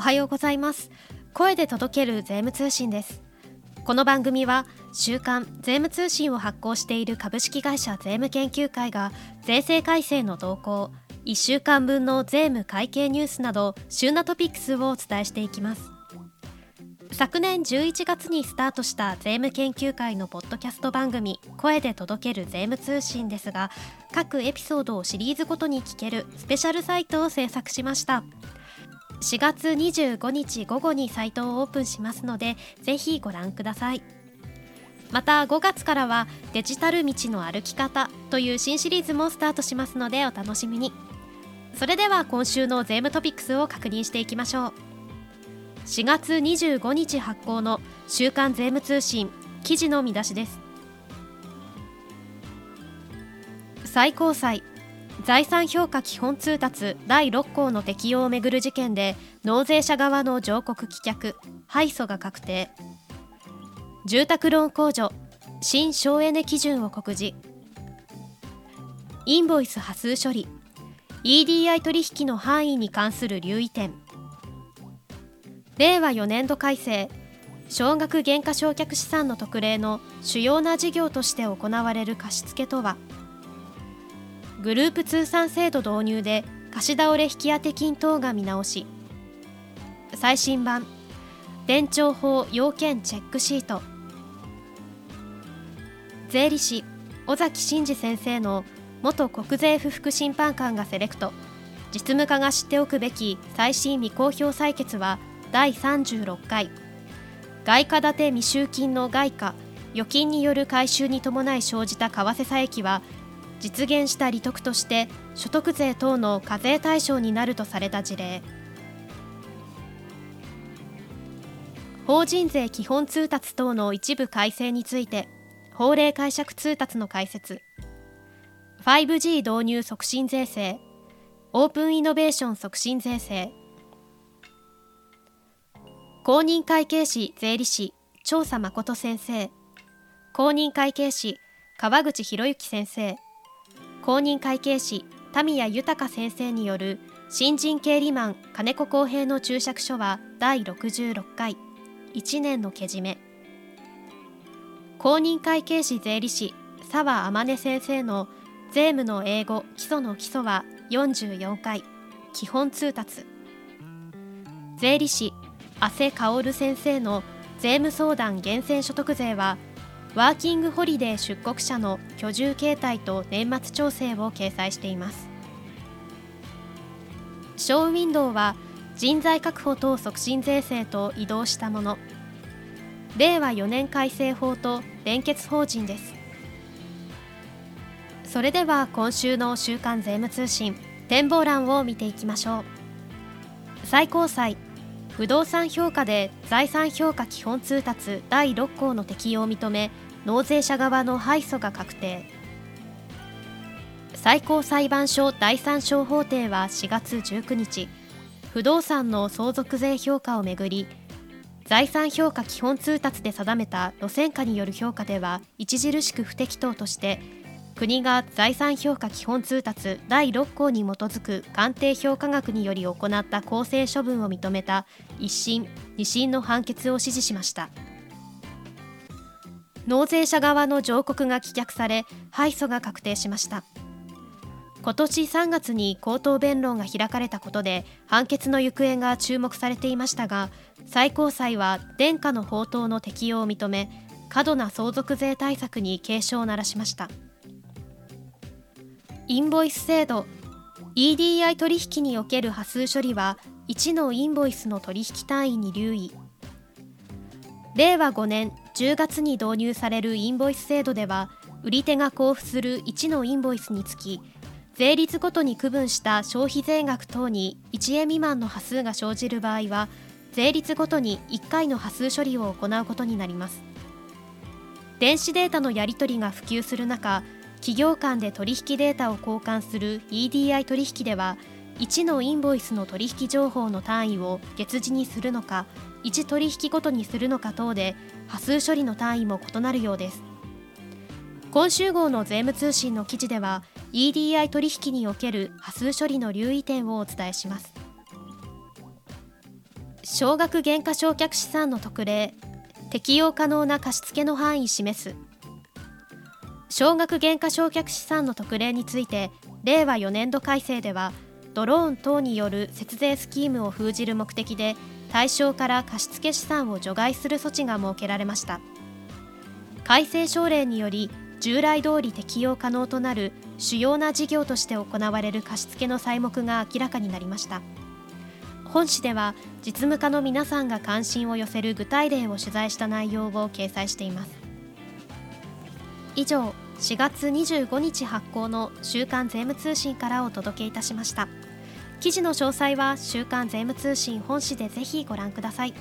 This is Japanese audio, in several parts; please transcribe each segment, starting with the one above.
おはようございます。声で届ける税務通信です。この番組は週刊税務通信を発行している株式会社税務研究会が税制改正の動向1週間分の税務会計ニュースなど旬なトピックスをお伝えしていきます。昨年11月にスタートした税務研究会のポッドキャスト番組声で届ける税務通信ですが各エピソードをシリーズごとに聞けるスペシャルサイトを制作しました。4月25日午後にサイトをオープンしますのでぜひご覧ください。また5月からはデジタル道の歩き方という新シリーズもスタートしますのでお楽しみに。それでは今週の税務トピックスを確認していきましょう。4月25日発行の週刊税務通信記事の見出しです。最高裁。財産評価基本通達第6項の適用をめぐる事件で納税者側の上告棄却敗訴が確定。住宅ローン控除新省エネ基準を告示。インボイス波数処理 EDI 取引の範囲に関する留意点。令和4年度改正少額減価償却資産の特例の主要な事業として行われる貸付とは？グループ通算制度導入で貸し倒れ引当金等が見直し。最新版伝承法要件チェックシート。税理士尾崎真嗣先生の元国税不服審判官がセレクト。実務家が知っておくべき最新未公表採決は第36回。外貨建て未収金の外貨預金による回収に伴い生じた為替差益は実現した利得として所得税等の課税対象になるとされた事例。法人税基本通達等の一部改正について法令解釈通達の解説。5G 導入促進税制。オープンイノベーション促進税制。公認会計士税理士調査誠先生。公認会計士川口博之先生。公認会計士田宮豊先生による新人経理マン金子公平の注釈書は第66回。1年のけじめ。公認会計士税理士澤天音先生の税務の英語基礎の基礎は44回。基本通達。税理士阿瀬薫先生の税務相談厳選所得税はワーキングホリデー出国者の居住形態と年末調整を掲載しています。ショーウィンドウは人材確保等促進税制と移動したもの。令和4年改正法と連結法人です。それでは今週の週刊税務通信展望欄を見ていきましょう。最高裁不動産評価で財産評価基本通達第6項の適用を認め納税者側の敗訴が確定。最高裁判所第三小法廷は4月19日不動産の相続税評価をめぐり財産評価基本通達で定めた路線価による評価では著しく不適当として国が財産評価基本通達第6項に基づく鑑定評価額により行った公正処分を認めた1審2審の判決を支持しました。納税者側の上告が棄却され敗訴が確定しました。今年3月に口頭弁論が開かれたことで判決の行方が注目されていましたが最高裁は殿下の法等の適用を認め過度な相続税対策に警鐘を鳴らしました。インボイス制度。EDI 取引における波数処理は1のインボイスの取引単位に留意。令和5年10月に導入されるインボイス制度では売り手が交付する1のインボイスにつき税率ごとに区分した消費税額等に1円未満の波数が生じる場合は税率ごとに1回の波数処理を行うことになります。電子データのやり取りが普及する中企業間で取引データを交換する EDI 取引では1のインボイスの取引情報の単位を月次にするのか1取引ごとにするのか等で波数処理の単位も異なるようです。今週号の税務通信の記事では EDI 取引における波数処理の留意点をお伝えします。少額減価償却資産の特例適用可能な貸付の範囲示す。少額減価償却資産の特例について令和4年度改正ではドローン等による節税スキームを封じる目的で対象から貸付資産を除外する措置が設けられました。改正省令により従来通り適用可能となる主要な事業として行われる貸付の材木が明らかになりました。本誌では実務家の皆さんが関心を寄せる具体例を取材した内容を掲載しています。以上4月25日発行の週刊税務通信からお届けいたしました。記事の詳細は週刊税務通信本誌でぜひご覧ください。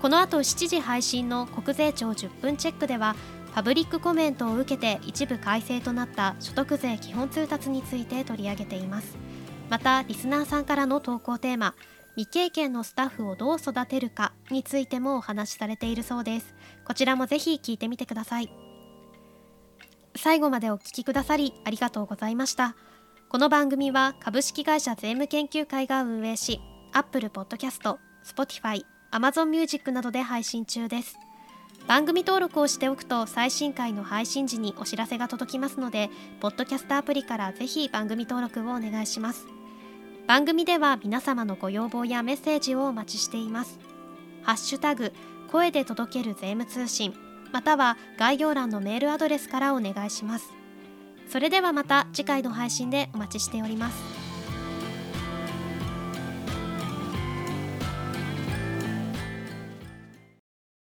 この後7時配信の国税庁10分チェックではパブリックコメントを受けて一部改正となった所得税基本通達について取り上げています。またリスナーさんからの投稿テーマ未経験のスタッフをどう育てるかについてもお話しされているそうです。こちらもぜひ聞いてみてください。最後までお聞きくださりありがとうございました。この番組は株式会社税務研究会が運営し Apple Podcast、Spotify、Amazon Music などで配信中です。番組登録をしておくと最新回の配信時にお知らせが届きますのでポッドキャストアプリからぜひ番組登録をお願いします。番組では皆様のご要望やメッセージをお待ちしています。ハッシュタグ声で届ける税務通信。または概要欄のメールアドレスからお願いします。それではまた次回の配信でお待ちしております。